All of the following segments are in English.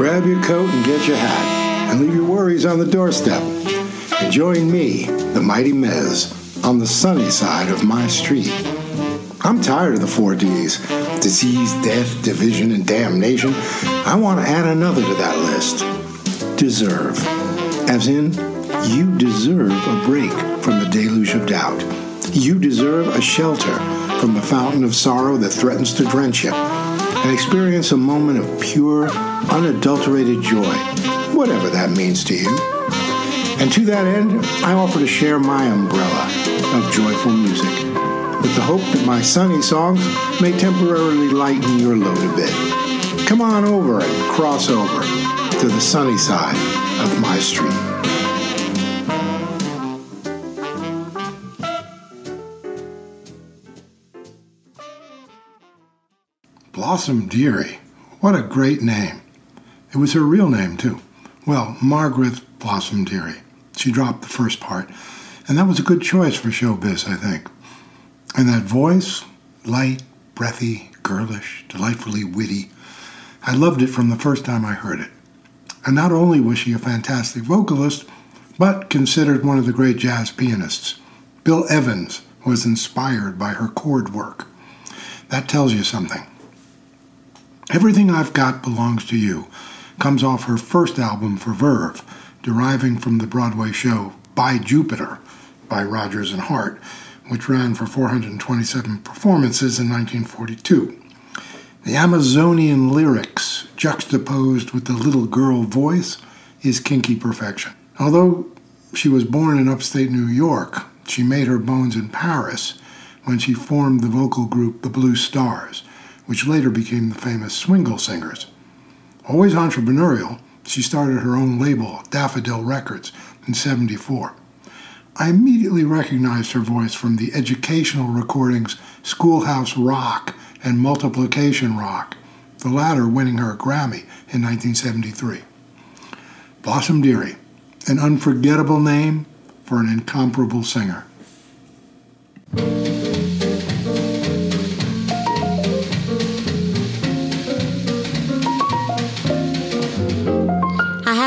grab your coat and get your hat, and leave your worries on the doorstep. And join me, the mighty Mez, on the sunny side of my street. I'm tired of the four D's disease, death, division, and damnation. I want to add another to that list deserve. As in, you deserve a break from the deluge of doubt. You deserve a shelter from the fountain of sorrow that threatens to drench you, and experience a moment of pure, unadulterated joy, whatever that means to you. And to that end, I offer to share my umbrella of joyful music with the hope that my sunny songs may temporarily lighten your load a bit. Come on over and cross over to the sunny side of my street. Blossom Dearie. What a great name. It was her real name, too. Well, Margrethe Blossom Dearie. She dropped the first part, and that was a good choice for showbiz, I think. And that voice, light, breathy, girlish, delightfully witty, I loved it from the first time I heard it. And not only was she a fantastic vocalist, but considered one of the great jazz pianists. Bill Evans was inspired by her chord work. That tells you something. Everything I've Got Belongs to You comes off her first album for Verve, deriving from the Broadway show By Jupiter by Rodgers and Hart, which ran for 427 performances in 1942. The Amazonian lyrics, juxtaposed with the little girl voice, is kinky perfection. Although she was born in upstate New York, she made her bones in Paris when she formed the vocal group The Blue Stars, which later became the famous Swingle Singers. Always entrepreneurial, she started her own label, Daffodil Records, in 74. I immediately recognized her voice from the educational recordings Schoolhouse Rock and Multiplication Rock, the latter winning her a Grammy in 1973. Blossom Dearie, an unforgettable name for an incomparable singer.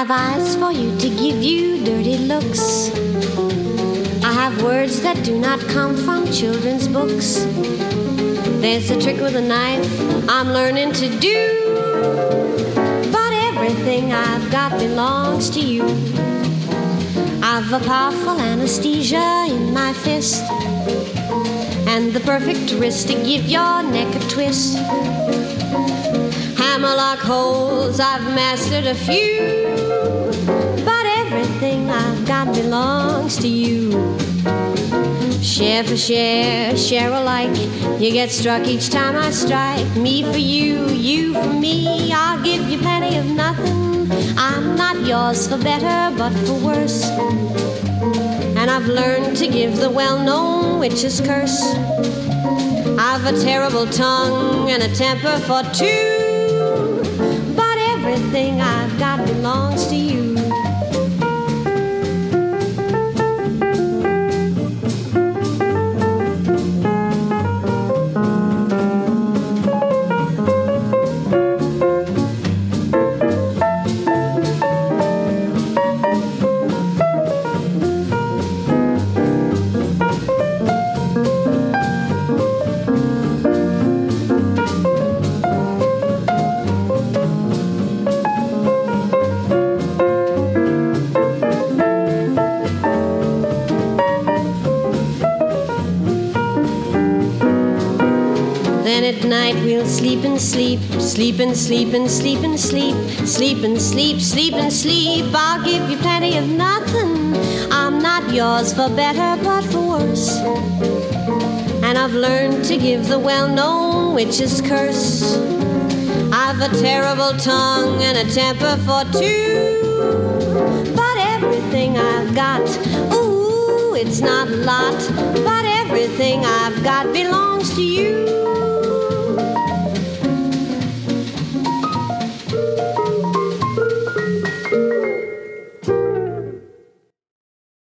Have eyes for you to give you dirty looks. I have words that do not come from children's books. There's a trick with a knife I'm learning to do. But everything I've got belongs to you. I've a powerful anesthesia in my fist. And the perfect wrist to give your neck a twist. Hammerlock holes, I've mastered a few. Belongs to you. Share for share, share alike. You get struck each time I strike. Me for you, you for me. I'll give you plenty of nothing. I'm not yours for better, but for worse. And I've learned to give the well known witch's curse. I've a terrible tongue and a temper for two. But everything I've got belongs to you. Night we'll sleep and sleep, sleep and sleep and sleep and sleep, sleep and sleep, sleep and sleep. I'll give you plenty of nothing. I'm not yours for better, but for worse. And I've learned to give the well known witch's curse. I've a terrible tongue and a temper for two. But everything I've got, ooh, it's not a lot. But everything I've got belongs to you.